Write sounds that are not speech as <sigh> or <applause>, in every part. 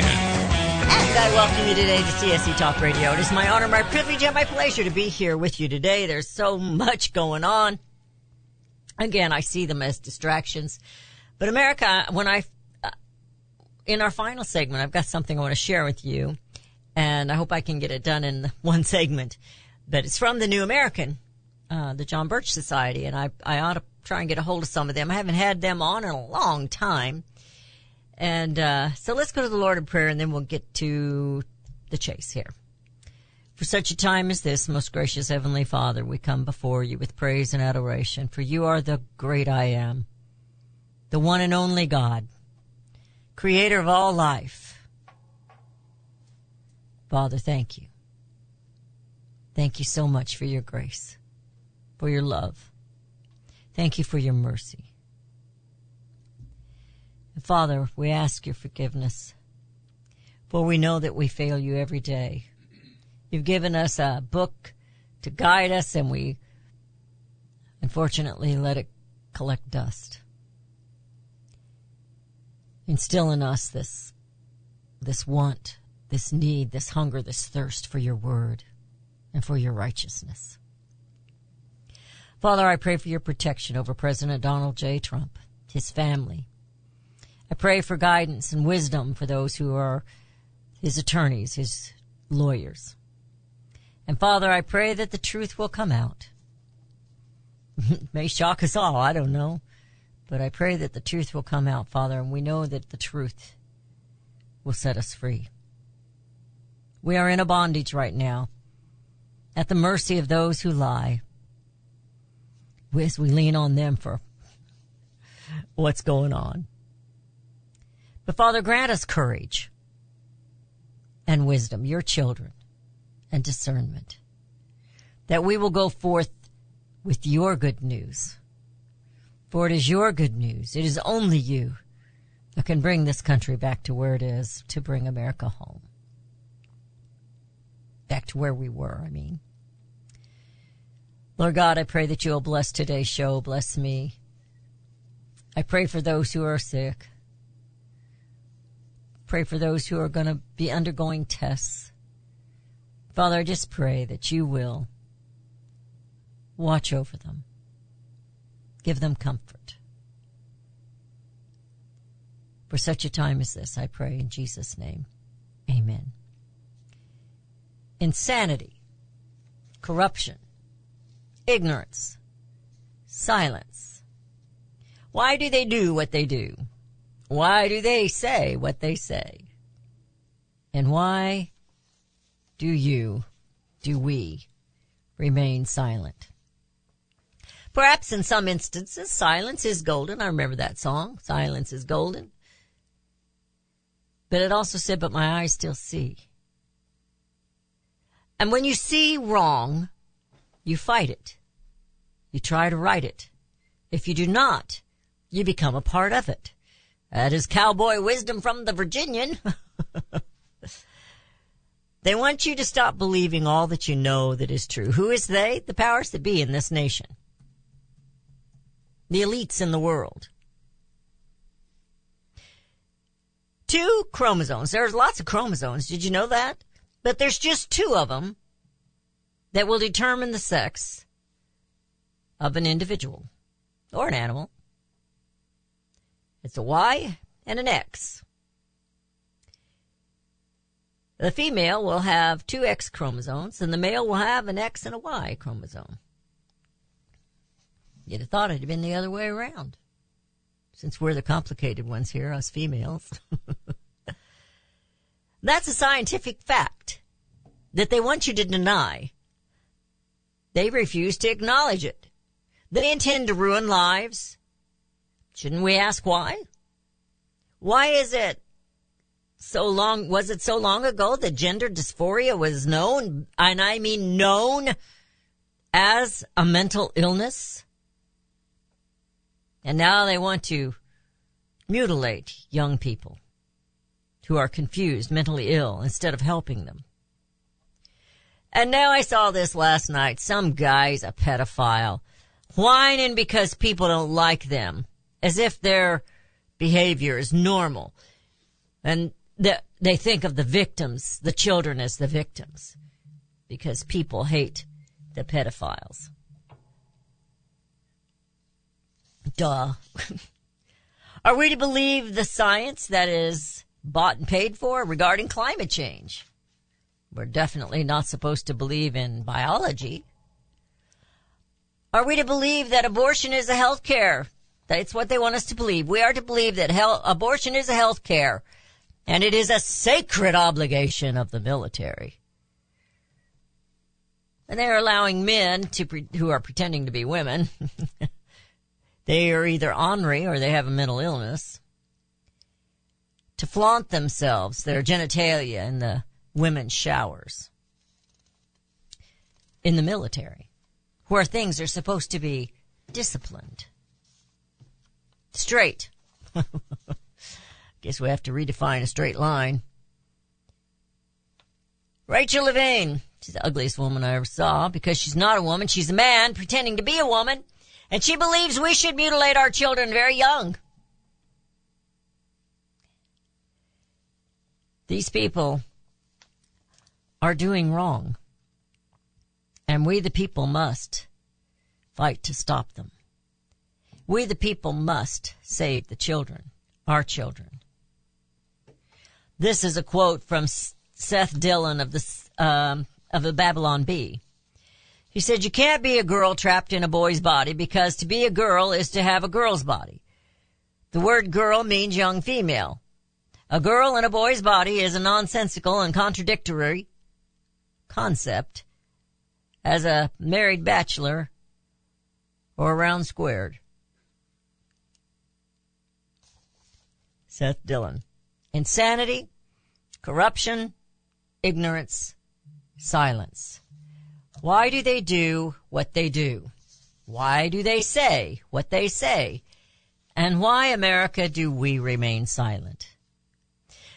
And I welcome you today to CSC Talk Radio. It is my honor, my privilege, and my pleasure to be here with you today. There's so much going on. Again, I see them as distractions. But America, when I, uh, in our final segment, I've got something I want to share with you. And I hope I can get it done in <laughs> one segment. But it's from the New American, uh, the John Birch Society. And I, I ought to try and get a hold of some of them. I haven't had them on in a long time. And uh, so let's go to the Lord in prayer and then we'll get to the chase here. For such a time as this, most gracious Heavenly Father, we come before you with praise and adoration, for you are the great I am, the one and only God, creator of all life. Father, thank you. Thank you so much for your grace, for your love. Thank you for your mercy. Father, we ask your forgiveness, for we know that we fail you every day. You've given us a book to guide us, and we unfortunately let it collect dust. Instill in us this, this want, this need, this hunger, this thirst for your word and for your righteousness. Father, I pray for your protection over President Donald J. Trump, his family, I pray for guidance and wisdom for those who are his attorneys, his lawyers. And Father, I pray that the truth will come out. it <laughs> may shock us all, I don't know. But I pray that the truth will come out, Father, and we know that the truth will set us free. We are in a bondage right now, at the mercy of those who lie, as we lean on them for <laughs> what's going on. But Father, grant us courage and wisdom, your children, and discernment, that we will go forth with your good news. For it is your good news. It is only you that can bring this country back to where it is, to bring America home. Back to where we were, I mean. Lord God, I pray that you'll bless today's show, bless me. I pray for those who are sick. Pray for those who are going to be undergoing tests. Father, I just pray that you will watch over them. Give them comfort. For such a time as this, I pray in Jesus' name. Amen. Insanity, corruption, ignorance, silence. Why do they do what they do? Why do they say what they say? And why do you, do we, remain silent? Perhaps in some instances, silence is golden. I remember that song, Silence is Golden. But it also said, but my eyes still see. And when you see wrong, you fight it. You try to right it. If you do not, you become a part of it. That is cowboy wisdom from the Virginian. <laughs> they want you to stop believing all that you know that is true. Who is they? The powers that be in this nation. The elites in the world. Two chromosomes. There's lots of chromosomes. Did you know that? But there's just two of them that will determine the sex of an individual or an animal. It's a Y and an X. The female will have two X chromosomes and the male will have an X and a Y chromosome. You'd have thought it'd have been the other way around. Since we're the complicated ones here, us females. <laughs> That's a scientific fact that they want you to deny. They refuse to acknowledge it. They intend to ruin lives, Shouldn't we ask why? Why is it so long? Was it so long ago that gender dysphoria was known, and I mean known as a mental illness? And now they want to mutilate young people who are confused, mentally ill, instead of helping them. And now I saw this last night. Some guy's a pedophile, whining because people don't like them, as if their behavior is normal. And they think of the victims, the children as the victims, because people hate the pedophiles. Duh. <laughs> Are we to believe the science that is bought and paid for regarding climate change? We're definitely not supposed to believe in biology. Are we to believe that abortion is a health care? That's what they want us to believe. We are to believe that abortion is a health care and it is a sacred obligation of the military. And they're allowing men to pre- who are pretending to be women. <laughs> they are either ornery or they have a mental illness to flaunt themselves, their genitalia in the women's showers in the military, where things are supposed to be disciplined, straight. I guess we have to redefine a straight line. Rachel Levine. She's the ugliest woman I ever saw because she's not a woman. She's a man pretending to be a woman. And she believes we should mutilate our children very young. These people are doing wrong. And we, the people, must fight to stop them. We, the people, must save the children, our children. This is a quote from Seth Dillon of the, um, of the Babylon Bee. He said, you can't be a girl trapped in a boy's body because to be a girl is to have a girl's body. The word girl means young female. A girl in a boy's body is a nonsensical and contradictory concept as a married bachelor or round squared. Seth Dillon. Insanity, corruption, ignorance, silence. Why do they do what they do? Why do they say what they say? And why, America, do we remain silent?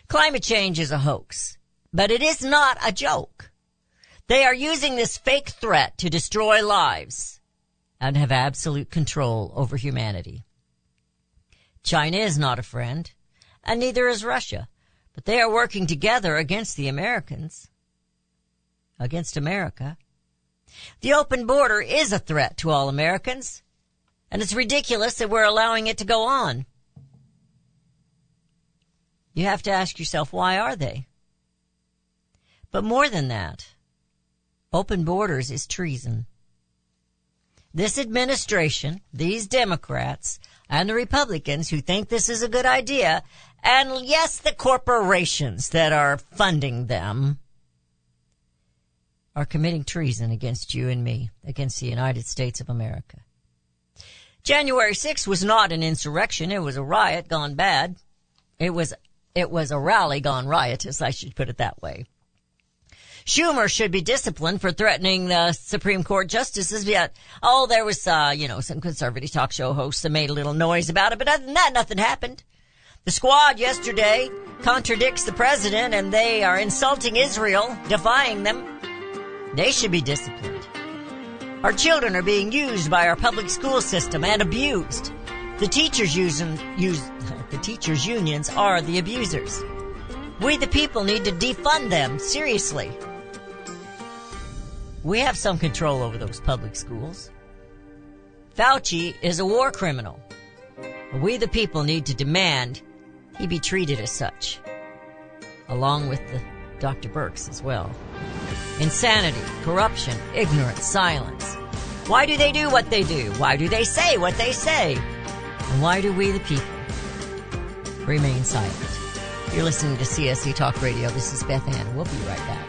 Climate change is a hoax, but it is not a joke. They are using this fake threat to destroy lives and have absolute control over humanity. China is not a friend, and neither is Russia, but they are working together against the Americans, against America. The open border is a threat to all Americans, and it's ridiculous that we're allowing it to go on. You have to ask yourself, why are they? But more than that, Open borders is treason. This administration, these Democrats, and the Republicans who think this is a good idea, and yes, the corporations that are funding them, are committing treason against you and me, against the United States of America. January 6th was not an insurrection. It was a riot gone bad. It was, it was a rally gone riotous, I should put it that way. Schumer should be disciplined for threatening the Supreme Court justices. Yet, oh, there was, uh, you know, some conservative talk show hosts that made a little noise about it, but other than that, nothing happened. The squad yesterday contradicts the president and they are insulting Israel, defying them. They should be disciplined. Our children are being used by our public school system and abused. The teachers using, use, <laughs> the teachers unions are the abusers. We the people need to defund them, seriously. We have some control over those public schools. Fauci is a war criminal. We the people need to demand he be treated as such. Along with the Dr. Birx as well. Insanity, corruption, ignorance, silence. Why do they do what they do? Why do they say what they say? And why do we the people remain silent? You're listening to CSC Talk Radio. This is Beth Ann. We'll be right back.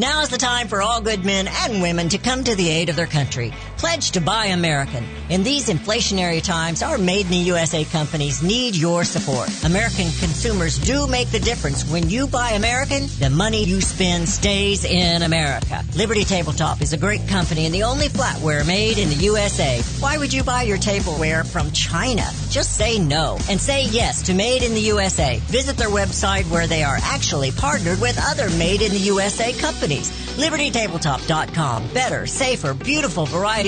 Now is the time for all good men and women to come to the aid of their country. Pledge to buy American. In these inflationary times, our made in the USA companies need your support. American consumers do make the difference. When you buy American, the money you spend stays in America. Liberty Tabletop is a great company and the only flatware made in the USA. Why would you buy your tableware from China? Just say no and say yes to Made in the USA. Visit their website where they are actually partnered with other Made in the USA companies. LibertyTabletop.com. Better, safer, beautiful variety,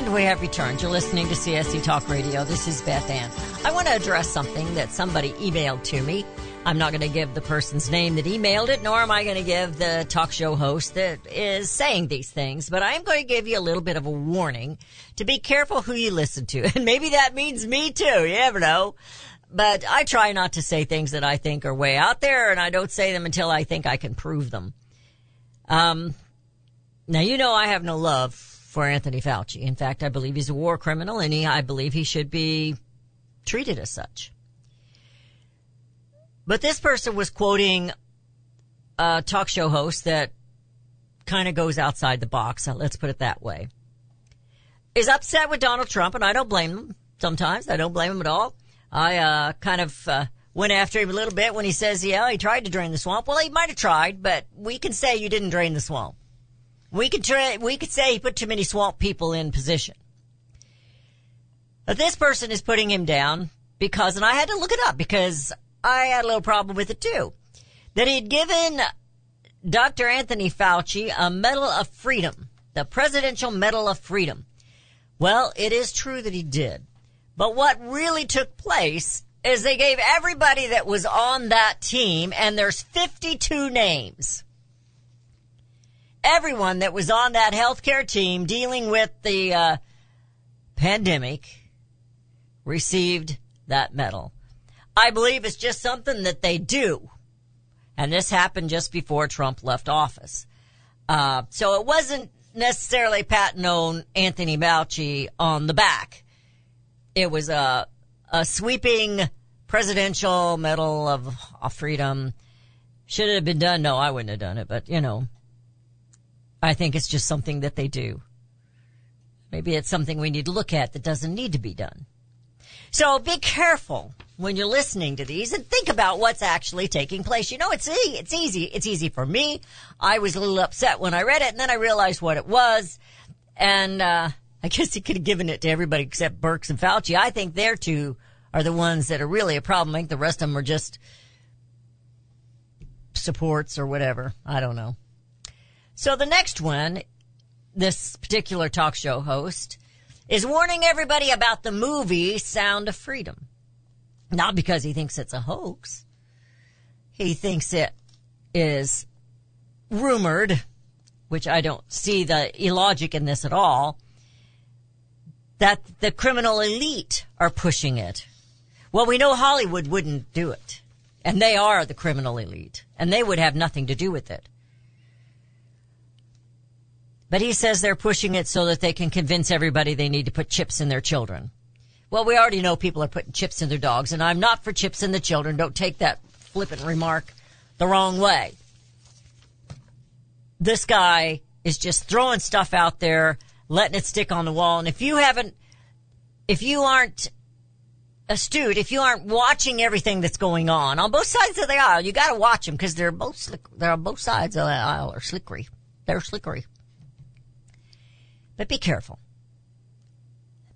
And we have returned. You're listening to CSC Talk Radio. This is Beth Ann. I want to address something that somebody emailed to me. I'm not going to give the person's name that emailed it, nor am I going to give the talk show host that is saying these things, but I am going to give you a little bit of a warning to be careful who you listen to. <laughs> And maybe that means me too. You never know. But I try not to say things that I think are way out there, and I don't say them until I think I can prove them. Um, now you know I have no love for Anthony Fauci. In fact, I believe he's a war criminal and he, I believe he should be treated as such. But this person was quoting a talk show host that kind of goes outside the box. Let's put it that way. Is upset with Donald Trump and I don't blame him. Sometimes I don't blame him at all. I, uh, kind of, uh, went after him a little bit when he says, yeah, he tried to drain the swamp. Well, he might have tried, but we can say you didn't drain the swamp. We could try, we could say he put too many swamp people in position. But this person is putting him down because, and I had to look it up because I had a little problem with it too, that he had given Dr. Anthony Fauci a Medal of Freedom, the Presidential Medal of Freedom. Well, it is true that he did. But what really took place is they gave everybody that was on that team, and there's 52 names everyone that was on that healthcare team dealing with the uh, pandemic received that medal. I believe it's just something that they do. And this happened just before Trump left office. Uh, so it wasn't necessarily patting on Anthony Fauci on the back. It was a, a sweeping presidential medal of freedom. Should it have been done? No, I wouldn't have done it, but you know, I think it's just something that they do. Maybe it's something we need to look at that doesn't need to be done. So be careful when you're listening to these and think about what's actually taking place. You know, it's easy. It's easy. It's easy for me. I was a little upset when I read it and then I realized what it was. And, uh, I guess he could have given it to everybody except Birx and Fauci. I think their two are the ones that are really a problem. I think the rest of them are just supports or whatever. I don't know. So the next one, this particular talk show host is warning everybody about the movie Sound of Freedom. Not because he thinks it's a hoax. He thinks it is rumored, which I don't see the illogic in this at all, that the criminal elite are pushing it. Well, we know Hollywood wouldn't do it. And they are the criminal elite. And they would have nothing to do with it. But he says they're pushing it so that they can convince everybody they need to put chips in their children. Well, we already know people are putting chips in their dogs, and I'm not for chips in the children. Don't take that flippant remark the wrong way. This guy is just throwing stuff out there, letting it stick on the wall. And if you haven't, if you aren't astute, if you aren't watching everything that's going on on both sides of the aisle, you got to watch them because they're both slick, they're on both sides of the aisle are slickery. They're slickery. But be careful.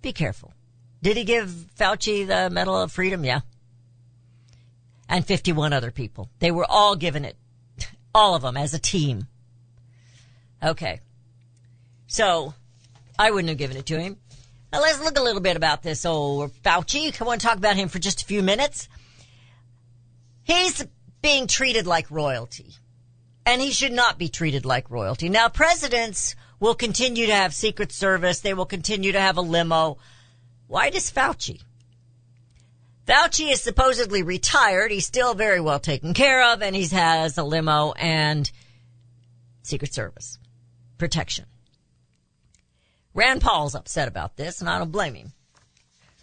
Be careful. Did he give Fauci the Medal of Freedom? Yeah. And 51 other people. They were all given it. <laughs> All of them as a team. Okay. So, I wouldn't have given it to him. Now let's look a little bit about this old Fauci. I want to talk about him for just a few minutes. He's being treated like royalty. And he should not be treated like royalty. Now, presidents will continue to have Secret Service. They will continue to have a limo. Why does Fauci? Fauci is supposedly retired. He's still very well taken care of and he has a limo and Secret Service protection. Rand Paul's upset about this and I don't blame him.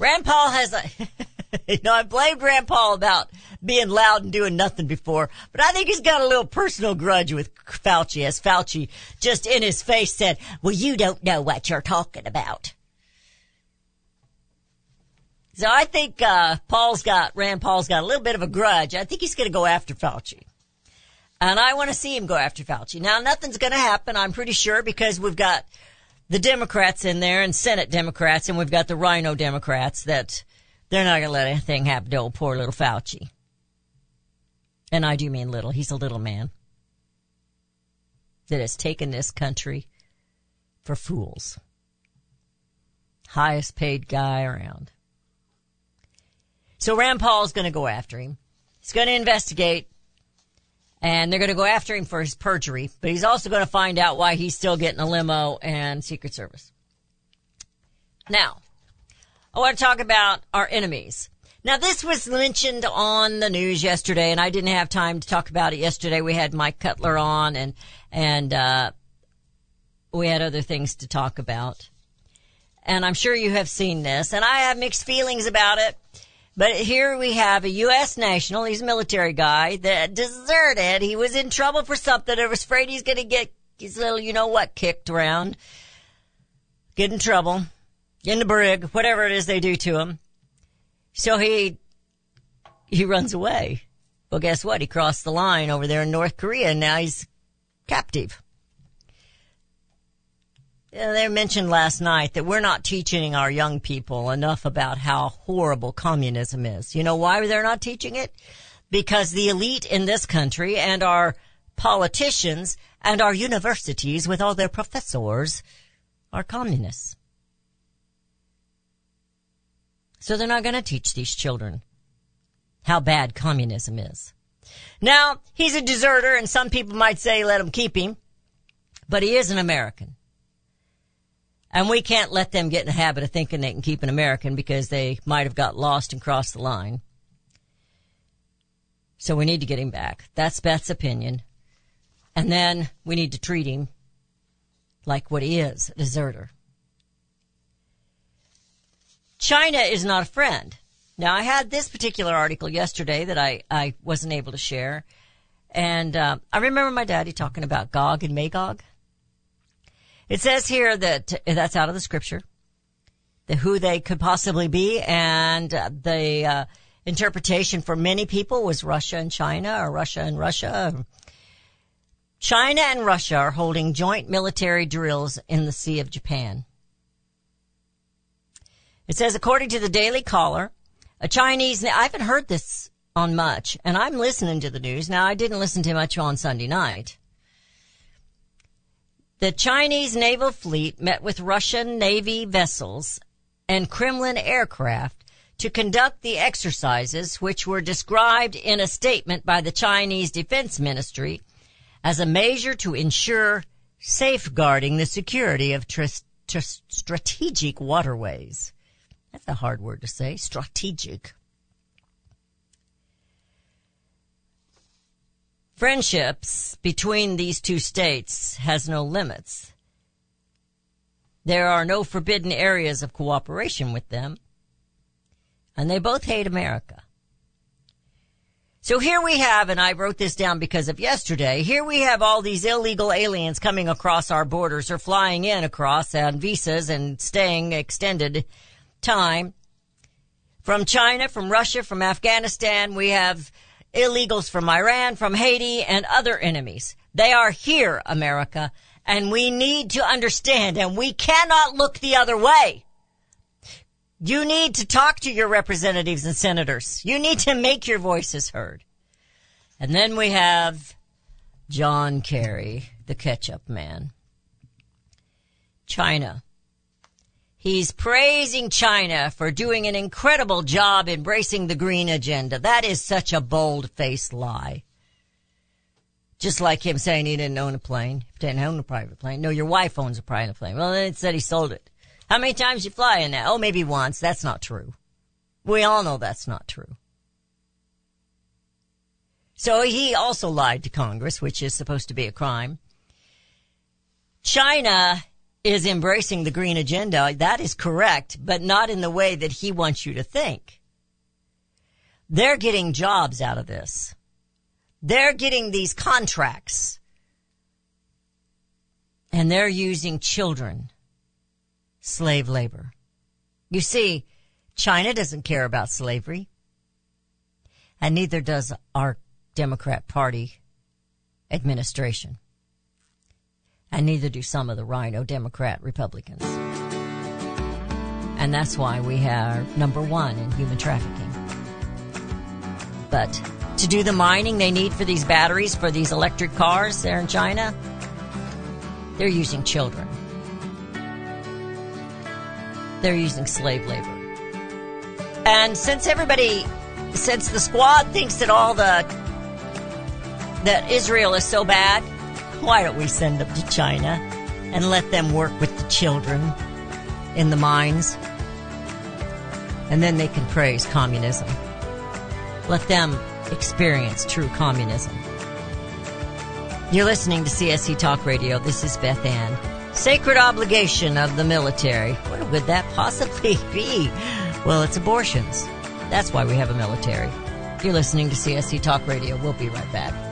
Rand Paul has a, <laughs> you know, I blamed Rand Paul about being loud and doing nothing before, but I think he's got a little personal grudge with Fauci as Fauci just in his face said, well, you don't know what you're talking about. So I think, uh, Paul's got, Rand Paul's got a little bit of a grudge. I think he's going to go after Fauci. And I want to see him go after Fauci. Now nothing's going to happen, I'm pretty sure, because we've got the Democrats in there and Senate Democrats and we've got the Rhino Democrats that they're not going to let anything happen to old poor little Fauci. And I do mean little. He's a little man that has taken this country for fools. Highest paid guy around. So Rand Paul's going to go after him. He's going to investigate and they're going to go after him for his perjury, but he's also going to find out why he's still getting a limo and Secret Service. Now, I want to talk about our enemies. Now, this was mentioned on the news yesterday, and I didn't have time to talk about it yesterday. We had Mike Cutler on, and and uh, we had other things to talk about. And I'm sure you have seen this, and I have mixed feelings about it. But here we have a U.S. national. He's a military guy that deserted. He was in trouble for something. I was afraid he's going to get his little, you know what, kicked around, get in trouble, get in the brig, whatever it is they do to him. So he, he runs away. Well, guess what? He crossed the line over there in North Korea and now he's captive. Uh, they mentioned last night that we're not teaching our young people enough about how horrible communism is. You know why they're not teaching it? Because the elite in this country and our politicians and our universities with all their professors are communists. So they're not going to teach these children how bad communism is. Now, he's a deserter and some people might say let him keep him, but he is an American. And we can't let them get in the habit of thinking they can keep an American because they might have got lost and crossed the line. So we need to get him back. That's Beth's opinion. And then we need to treat him like what he is, a deserter. China is not a friend. Now I had this particular article yesterday that I, I wasn't able to share. And, uh, I remember my daddy talking about Gog and Magog. It says here that that's out of the scripture, the who they could possibly be, and uh, the uh, interpretation for many people was Russia and China, or Russia and Russia. China and Russia are holding joint military drills in the Sea of Japan. It says, according to the Daily Caller, a Chinese, I haven't heard this on much, and I'm listening to the news. Now, I didn't listen to much on Sunday night. The Chinese naval fleet met with Russian Navy vessels and Kremlin aircraft to conduct the exercises, which were described in a statement by the Chinese Defense Ministry as a measure to ensure safeguarding the security of tr- tr- strategic waterways. That's a hard word to say. Strategic. Friendships between these two states has no limits. There are no forbidden areas of cooperation with them. And they both hate America. So here we have, and I wrote this down because of yesterday, here we have all these illegal aliens coming across our borders or flying in across on visas and staying extended time. From China, from Russia, from Afghanistan, we have illegals from Iran, from Haiti, and other enemies. They are here, America, and we need to understand, and we cannot look the other way. You need to talk to your representatives and senators. You need to make your voices heard. And then we have John Kerry, the ketchup man. China. He's praising China for doing an incredible job embracing the green agenda. That is such a bold-faced lie. Just like him saying he didn't own a plane, didn't own a private plane. No, your wife owns a private plane. Well, then it said he sold it. How many times you fly in that? Oh, maybe once. That's not true. We all know that's not true. So he also lied to Congress, which is supposed to be a crime. China is embracing the green agenda. That is correct, but not in the way that he wants you to think. They're getting jobs out of this. They're getting these contracts. And they're using children. Slave labor. You see, China doesn't care about slavery. And neither does our Democrat Party administration and neither do some of the rhino Democrat Republicans. And that's why we are number one in human trafficking. But to do the mining they need for these batteries for these electric cars there in China, they're using children. They're using slave labor. And since everybody, since the squad thinks that all the, that Israel is so bad, why don't we send them to China and let them work with the children in the mines? And then they can praise communism. Let them experience true communism. You're listening to CSC Talk Radio. This is Beth Ann. Sacred obligation of the military. What would that possibly <laughs> be? Well, it's abortions. That's why we have a military. You're listening to CSC Talk Radio. We'll be right back.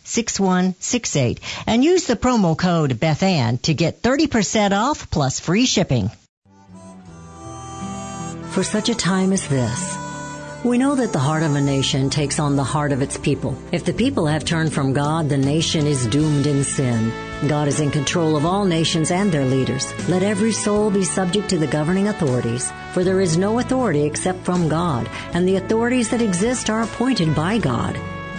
1-800-978-6168 and use the promo code BethAnn to get 30% off plus free shipping. for such a time as this. We know that the heart of a nation takes on the heart of its people. If the people have turned from God, the nation is doomed in sin. God is in control of all nations and their leaders. Let every soul be subject to the governing authorities, for there is no authority except from God, and the authorities that exist are appointed by God.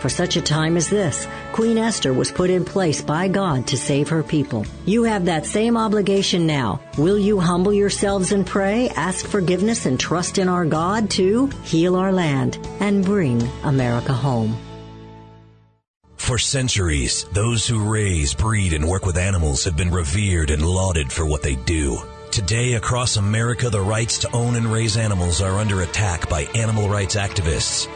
For such a time as this, Queen Esther was put in place by God to save her people. You have that same obligation now. Will you humble yourselves and pray, ask forgiveness, and trust in our God to heal our land and bring America home? For centuries, those who raise, breed, and work with animals have been revered and lauded for what they do. Today, across America, the rights to own and raise animals are under attack by animal rights activists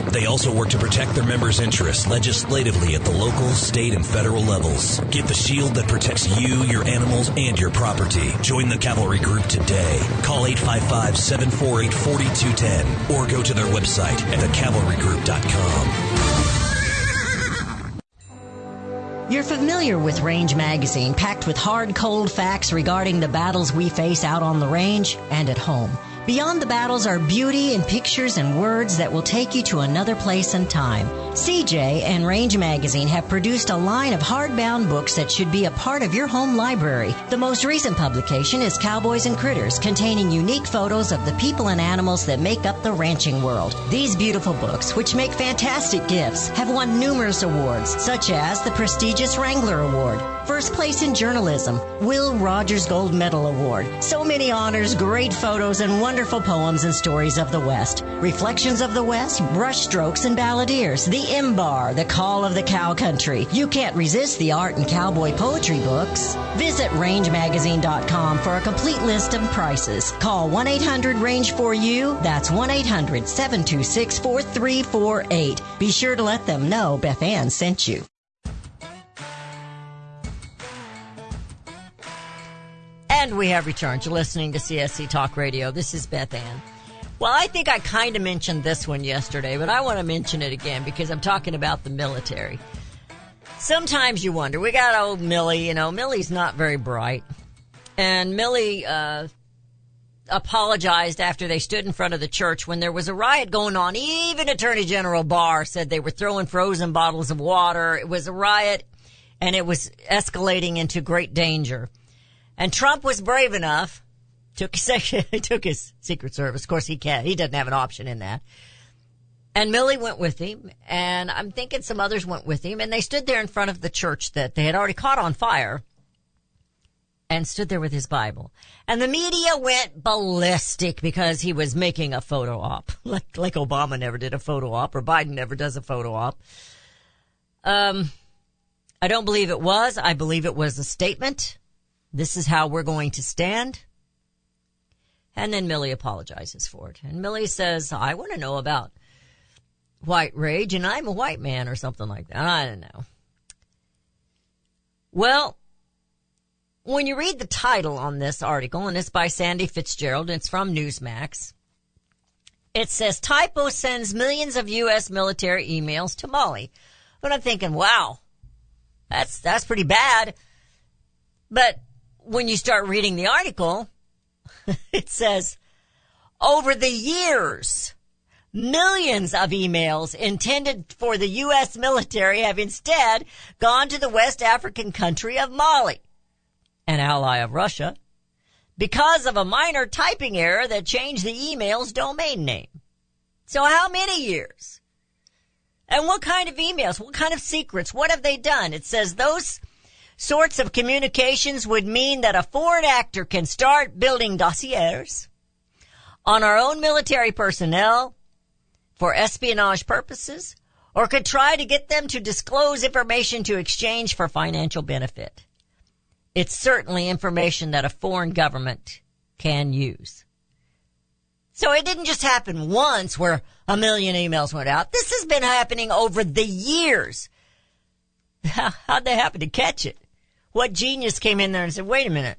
They also work to protect their members' interests legislatively at the local, state, and federal levels. Get the shield that protects you, your animals, and your property. Join the Cavalry Group today. Call 855 748 4210 or go to their website at thecavalrygroup.com. You're familiar with Range Magazine, packed with hard, cold facts regarding the battles we face out on the range and at home. Beyond the battles are beauty and pictures and words that will take you to another place and time. CJ and Range Magazine have produced a line of hardbound books that should be a part of your home library. The most recent publication is Cowboys and Critters, containing unique photos of the people and animals that make up the ranching world. These beautiful books, which make fantastic gifts, have won numerous awards, such as the prestigious Wrangler Award, First Place in Journalism, Will Rogers Gold Medal Award. So many honors, great photos, and wonderful poems and stories of the West. Reflections of the West, Brushstrokes and Balladeers, The Imbar, The Call of the Cow Country. You can't resist the art and cowboy poetry books. Visit rangemagazine.com for a complete list of prices. Call 1-800-RANGE-4U. That's 1-800-726-4348. Be sure to let them know Beth Ann sent you. And we have returned. You're listening to CSC Talk Radio. This is Beth Ann. Well, I think I kind of mentioned this one yesterday, but I want to mention it again because I'm talking about the military. Sometimes you wonder, we got old Milley, you know, Milley's not very bright. And Milley, uh, apologized after they stood in front of the church when there was a riot going on. Even Attorney General Barr said they were throwing frozen bottles of water. It was a riot and it was escalating into great danger. And Trump was brave enough, took his, <laughs> took his Secret Service. Of course, he can't, he doesn't have an option in that. And Milley went with him, and I'm thinking some others went with him, and they stood there in front of the church that they had already caught on fire and stood there with his Bible. And the media went ballistic because he was making a photo op, <laughs> like, like Obama never did a photo op or Biden never does a photo op. Um, I don't believe it was. I believe it was a statement this is how we're going to stand. And then Milley apologizes for it. And Milley says, I want to know about white rage and I'm a white man or something like that. I don't know. Well, when you read the title on this article, and it's by Sandy Fitzgerald, and it's from Newsmax, it says typo sends millions of U.S. military emails to Molly. But I'm thinking, wow, that's, that's pretty bad. But when you start reading the article, <laughs> it says, over the years, millions of emails intended for the U.S. military have instead gone to the West African country of Mali, an ally of Russia, because of a minor typing error that changed the email's domain name. So how many years? And what kind of emails? What kind of secrets? What have they done? It says those sorts of communications would mean that a foreign actor can start building dossiers on our own military personnel for espionage purposes or could try to get them to disclose information to exchange for financial benefit. It's certainly information that a foreign government can use. So it didn't just happen once where a million emails went out. This has been happening over the years. <laughs> How'd they happen to catch it? What genius came in there and said, wait a minute.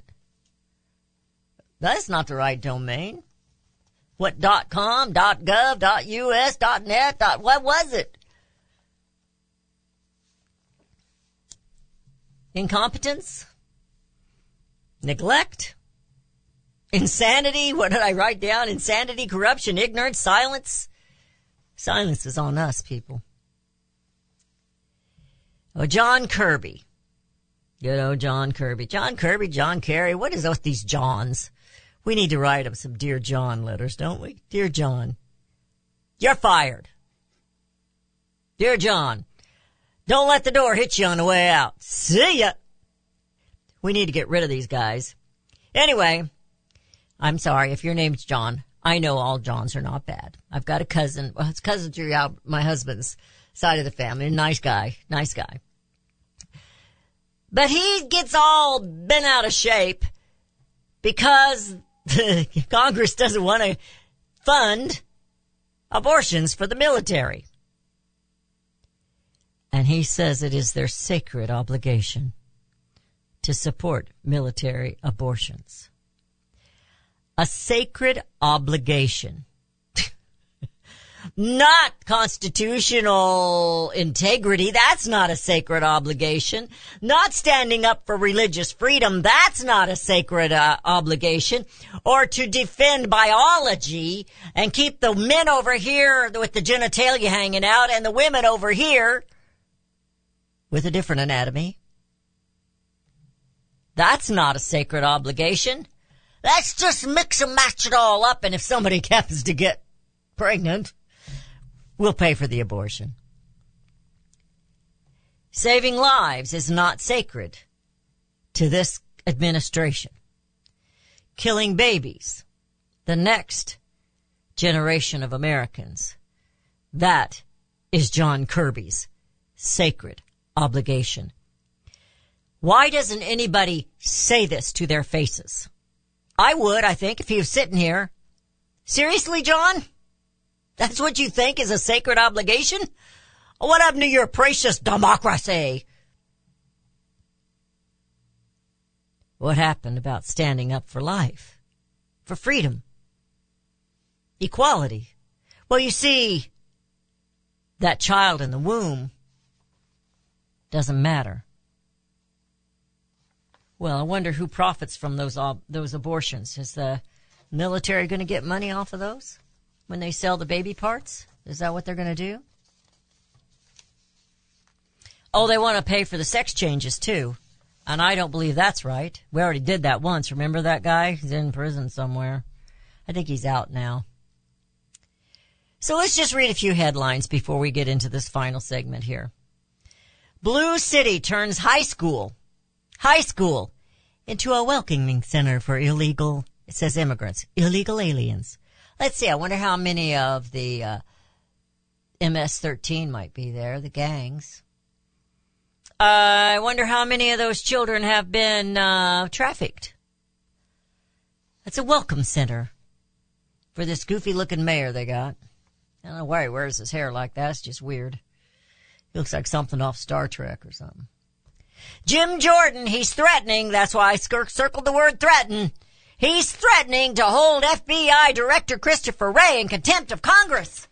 That's not the right domain. What dot com, dot gov, dot us, dot net, dot what was it? Incompetence? Neglect? Insanity? <laughs> What did I write down? Insanity, corruption, ignorance, silence? Silence is on us, people. Oh, John Kirby. Good old John Kirby. John Kirby, John Kerry. What is with these Johns? We need to write him some Dear John letters, don't we? Dear John, you're fired. Dear John, don't let the door hit you on the way out. See ya. We need to get rid of these guys. Anyway, I'm sorry if your name's John. I know all Johns are not bad. I've got a cousin. Well, it's cousin throughout my husband's side of the family. Nice guy. Nice guy. But he gets all bent out of shape because <laughs> Congress doesn't want to fund abortions for the military. And he says it is their sacred obligation to support military abortions. A sacred obligation not constitutional integrity. That's not a sacred obligation. Not standing up for religious freedom. That's not a sacred uh, obligation. Or to defend biology and keep the men over here with the genitalia hanging out and the women over here with a different anatomy. That's not a sacred obligation. Let's just mix and match it all up and if somebody <laughs> happens to get pregnant, We'll pay for the abortion. Saving lives is not sacred to this administration. Killing babies, the next generation of Americans, that is John Kirby's sacred obligation. Why doesn't anybody say this to their faces? I would, I think, if he was sitting here. Seriously, John? That's what you think is a sacred obligation? What happened to your precious democracy? What happened about standing up for life? For freedom? Equality? Well, you see, that child in the womb doesn't matter. Well, I wonder who profits from those those abortions. Is the military going to get money off of those? When they sell the baby parts? Is that what they're going to do? Oh, they want to pay for the sex changes too. And I don't believe that's right. We already did that once. Remember that guy? He's in prison somewhere. I think he's out now. So let's just read a few headlines before we get into this final segment here. Blue City turns high school, high school, into a welcoming center for illegal, it says immigrants, illegal aliens. Let's see. I wonder how many of the uh, MS-13 might be there, the gangs. Uh, I wonder how many of those children have been uh, trafficked. That's a welcome center for this goofy-looking mayor they got. I don't know why he wears his hair like that. It's just weird. He looks like something off Star Trek or something. Jim Jordan, he's threatening. That's why I circled the word threaten. He's threatening to hold FBI Director Christopher Wray in contempt of Congress.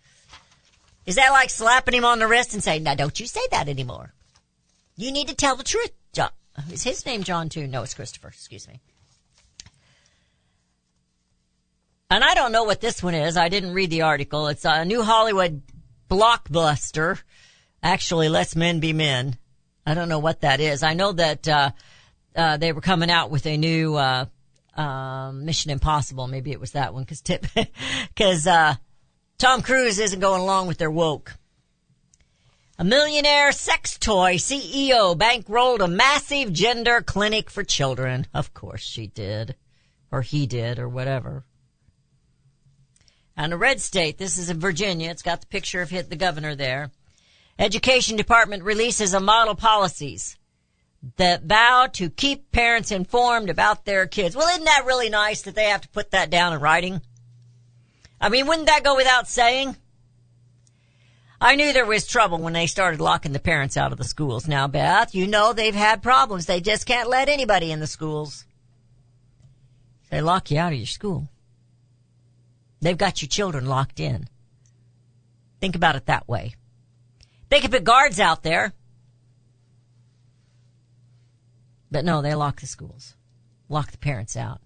Is that like slapping him on the wrist and saying, now don't you say that anymore? You need to tell the truth, John. Is his name John too? No, it's Christopher. Excuse me. And I don't know what this one is. I didn't read the article. It's a new Hollywood blockbuster. Actually, Let's Men Be Men. I don't know what that is. I know that, uh, uh, they were coming out with a new, uh, um, Mission Impossible. Maybe it was that one because tip, <laughs> because uh, Tom Cruise isn't going along with their woke. A millionaire sex toy CEO bankrolled a massive gender clinic for children. Of course she did. Or he did, or whatever. And a red state, this is in Virginia, it's got the picture of hit the governor there. Education Department releases a model policies that vow to keep parents informed about their kids. Well, isn't that really nice that they have to put that down in writing? I mean, wouldn't that go without saying? I knew there was trouble when they started locking the parents out of the schools. Now, Beth, you know they've had problems. They just can't let anybody in the schools. They lock you out of your school. They've got your children locked in. Think about it that way. They could put guards out there. But no, they lock the schools, lock the parents out.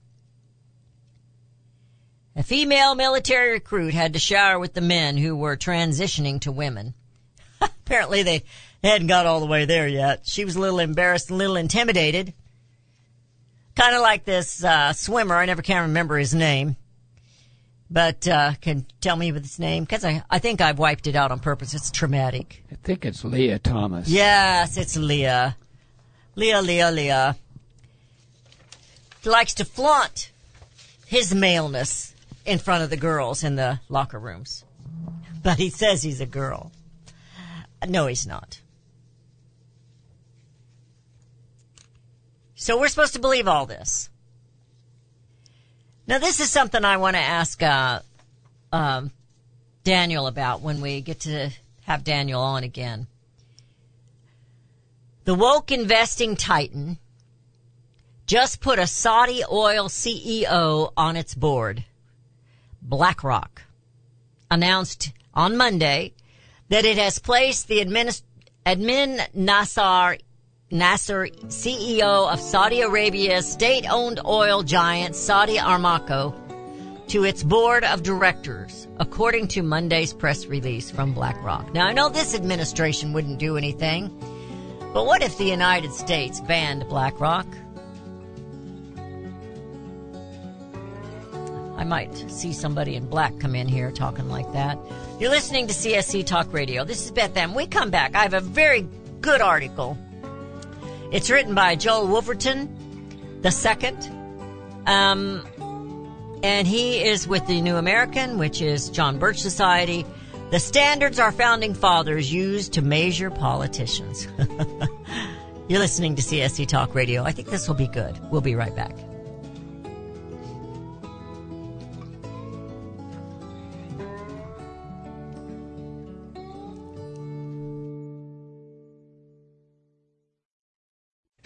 A female military recruit had to shower with the men who were transitioning to women. <laughs> Apparently they hadn't got all the way there yet. She was a little embarrassed, a little intimidated. Kind of like this uh, swimmer. I never can remember his name. But uh, can tell me with his name because I, I think I've wiped it out on purpose. It's traumatic. I think it's Lia Thomas. Yes, it's Leah. Lia, Lia, Lia. Likes to flaunt his maleness in front of the girls in the locker rooms. But he says he's a girl. No, he's not. So we're supposed to believe all this. Now, this is something I want to ask uh, um, Daniel about when we get to have Daniel on again. The woke investing titan just put a Saudi oil CEO on its board. BlackRock announced on Monday that it has placed the administ- admin Nasser Nasser, CEO of Saudi Arabia's state-owned oil giant Saudi Aramco, to its board of directors, according to Monday's press release from BlackRock. Now, I know this administration wouldn't do anything, but what if the United States banned BlackRock? I might see somebody in black come in here talking like that. You're listening to CSC Talk Radio. This is Beth Ann. We come back. I have a very good article. It's written by Joel Wolverton the second. Um, and he is with the New American, which is John Birch Society. The standards our founding fathers used to measure politicians. <laughs> You're listening to CSC Talk Radio. I think this will be good. We'll be right back.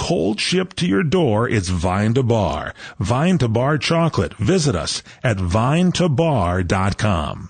Cold shipped to your door, it's Vine to Bar. Vine to Bar chocolate. Visit us at vinetobar.com.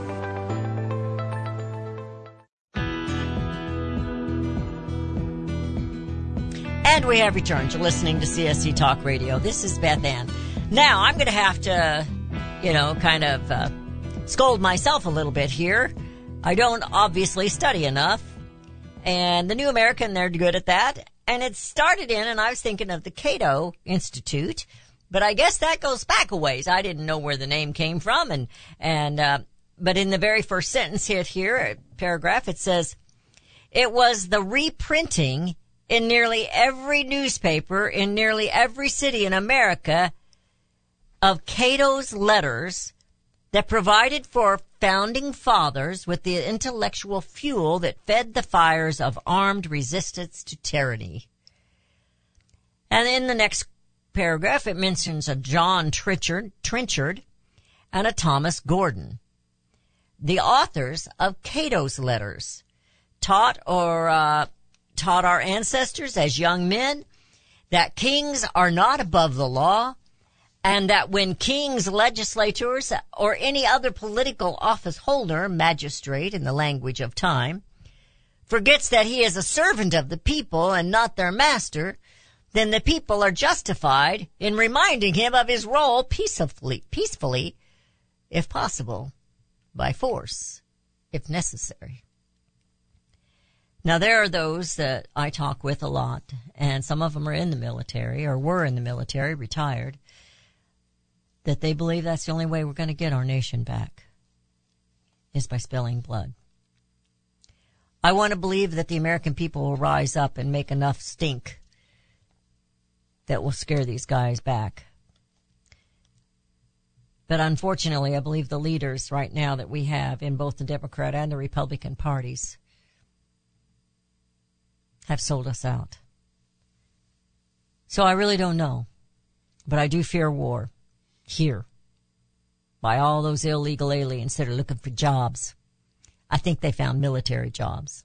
We have returned. You're listening to CSC Talk Radio. This is Beth Ann. Now, I'm going to have to, you know, kind of uh, scold myself a little bit here. I don't obviously study enough. And the New American, they're good at that. And it started in, and I was thinking of the Cato Institute, but I guess that goes back a ways. I didn't know where the name came from. And, and, uh, but in the very first sentence here, here, paragraph, it says, it was the reprinting in nearly every newspaper in nearly every city in America of Cato's letters that provided for founding fathers with the intellectual fuel that fed the fires of armed resistance to tyranny. And in the next paragraph, it mentions a John Trenchard, Trenchard and a Thomas Gordon, the authors of Cato's letters, taught or uh, taught our ancestors as young men that kings are not above the law and that when kings, legislators, or any other political office holder, magistrate in the language of time, forgets that he is a servant of the people and not their master, then the people are justified in reminding him of his role peacefully, peacefully, if possible, by force, if necessary. Now there are those that I talk with a lot, and some of them are in the military or were in the military, retired, that they believe that's the only way we're going to get our nation back is by spilling blood. I want to believe that the American people will rise up and make enough stink that will scare these guys back. But unfortunately, I believe the leaders right now that we have in both the Democrat and the Republican parties have sold us out. So I really don't know, but I do fear war here by all those illegal aliens that are looking for jobs. I think they found military jobs.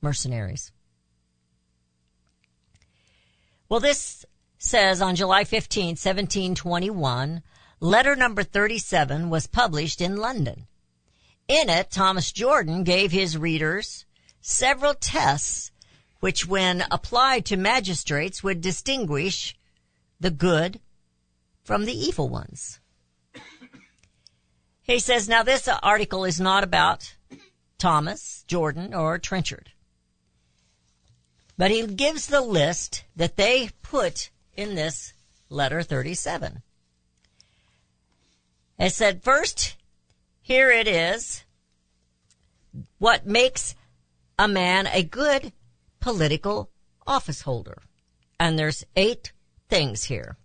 Mercenaries. Well, this says on July 15, 1721, letter number 37 was published in London. In it, Thomas Jordan gave his readers several tests which when applied to magistrates would distinguish the good from the evil ones. He says, now this article is not about Thomas, Jordan, or Trenchard. But he gives the list that they put in this letter 37. It said, first, here it is. What makes a man a good political office holder? And there's eight things here.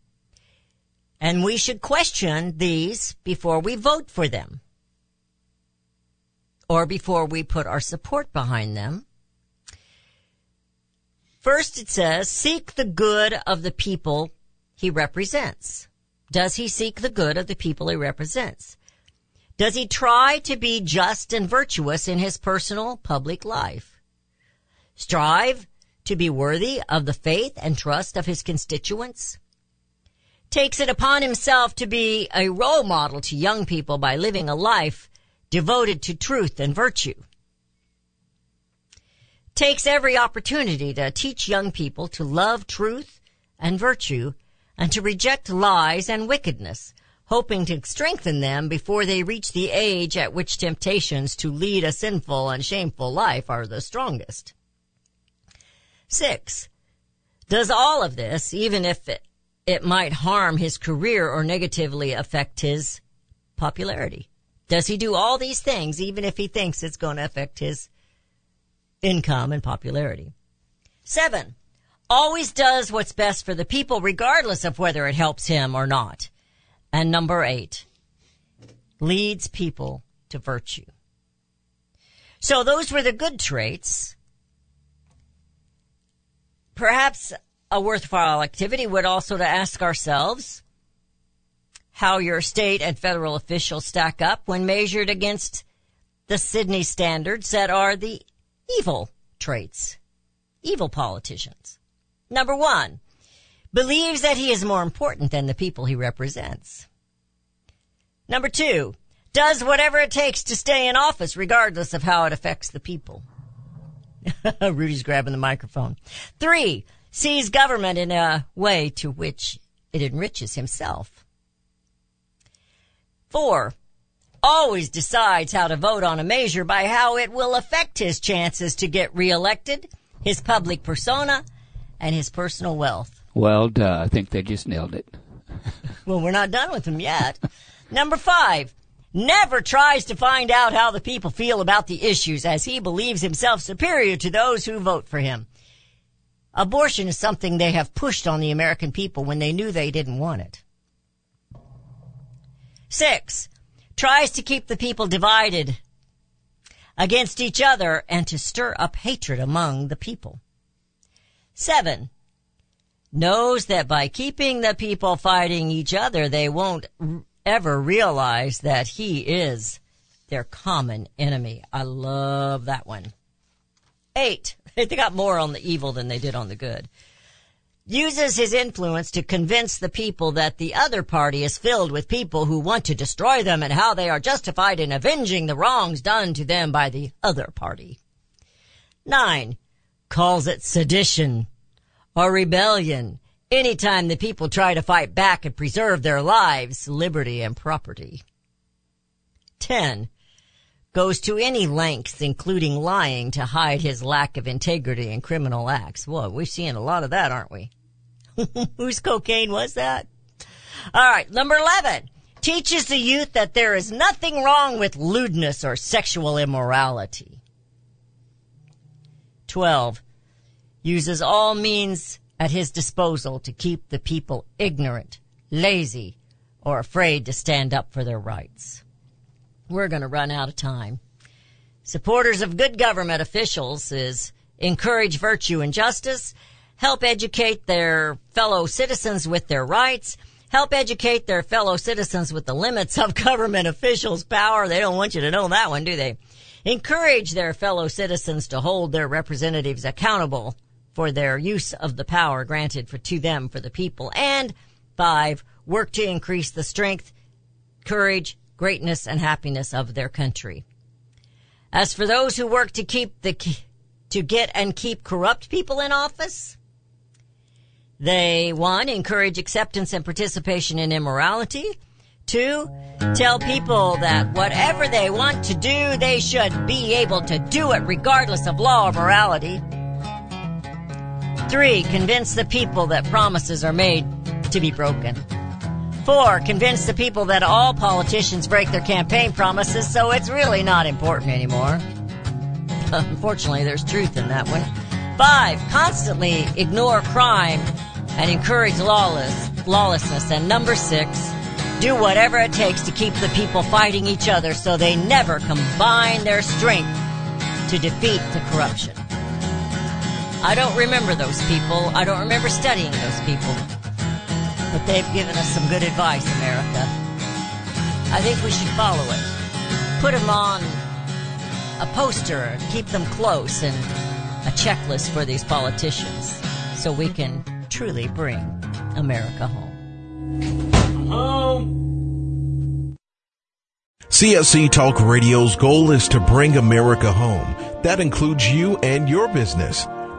And we should question these before we vote for them. Or before we put our support behind them. First it says, seek the good of the people he represents. Does he seek the good of the people he represents? Does he try to be just and virtuous in his personal public life? Strive to be worthy of the faith and trust of his constituents? Takes it upon himself to be a role model to young people by living a life devoted to truth and virtue? Takes every opportunity to teach young people to love truth and virtue and to reject lies and wickedness, hoping to strengthen them before they reach the age at which temptations to lead a sinful and shameful life are the strongest. Six, does all of this, even if it, it might harm his career or negatively affect his popularity? Does he do all these things even if he thinks it's going to affect his income and popularity? Seven, always does what's best for the people regardless of whether it helps him or not. And number eight, leads people to virtue. So those were the good traits. Perhaps a worthwhile activity would also to ask ourselves how your state and federal officials stack up when measured against the Sydney standards that are the evil traits, evil politicians. Number one, believes that he is more important than the people he represents. Number two, does whatever it takes to stay in office regardless of how it affects the people. <laughs> Rudy's grabbing the microphone. Three, sees government in a way to which it enriches himself. Four, always decides how to vote on a measure by how it will affect his chances to get reelected, his public persona, and his personal wealth. Well, duh, I think they just nailed it. <laughs> well, we're not done with him yet. Number five, never tries to find out how the people feel about the issues as he believes himself superior to those who vote for him. Abortion is something they have pushed on the American people when they knew they didn't want it. Six, tries to keep the people divided against each other and to stir up hatred among the people. Seven, knows that by keeping the people fighting each other, they won't ever realize that he is their common enemy. I love that one. Eight, <laughs> they got more on the evil than they did on the good. Uses his influence to convince the people that the other party is filled with people who want to destroy them and how they are justified in avenging the wrongs done to them by the other party. Nine, calls it sedition or rebellion anytime the people try to fight back and preserve their lives, liberty, and property. 10. Goes to any lengths, including lying, to hide his lack of integrity in criminal acts. Whoa, we're seeing a lot of that, aren't we? <laughs> Whose cocaine was that? All right, number 11. Teaches the youth that there is nothing wrong with lewdness or sexual immorality. 12 uses all means at his disposal to keep the people ignorant, lazy, or afraid to stand up for their rights. We're going to run out of time. Supporters of good government officials is encourage virtue and justice, help educate their fellow citizens with their rights, help educate their fellow citizens with the limits of <laughs> government officials' power. They don't want you to know that one, do they? Encourage their fellow citizens to hold their representatives accountable for their use of the power granted for, to them for the people. And five, work to increase the strength, courage, greatness, and happiness of their country. As for those who work to keep the, to get and keep corrupt people in office, they, one, encourage acceptance and participation in immorality, Two, tell people that whatever they want to do, they should be able to do it regardless of law or morality. Three, convince the people that promises are made to be broken. Four, convince the people that all politicians break their campaign promises, so it's really not important anymore. <laughs> Unfortunately, there's truth in that one. Five, constantly ignore crime and encourage lawless, lawlessness. And number six, do whatever it takes to keep the people fighting each other so they never combine their strength to defeat the corruption. I don't remember those people. I don't remember studying those people. But they've given us some good advice, America. I think we should follow it. Put them on a poster, keep them close, and a checklist for these politicians so we can truly bring America home. Home. CSC Talk Radio's goal is to bring America home. That includes you and your business.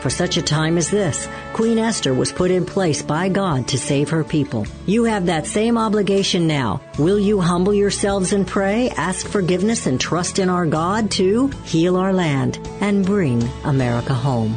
For such a time as this, Queen Esther was put in place by God to save her people. You have that same obligation now. Will you humble yourselves and pray, ask forgiveness, and trust in our God to heal our land and bring America home?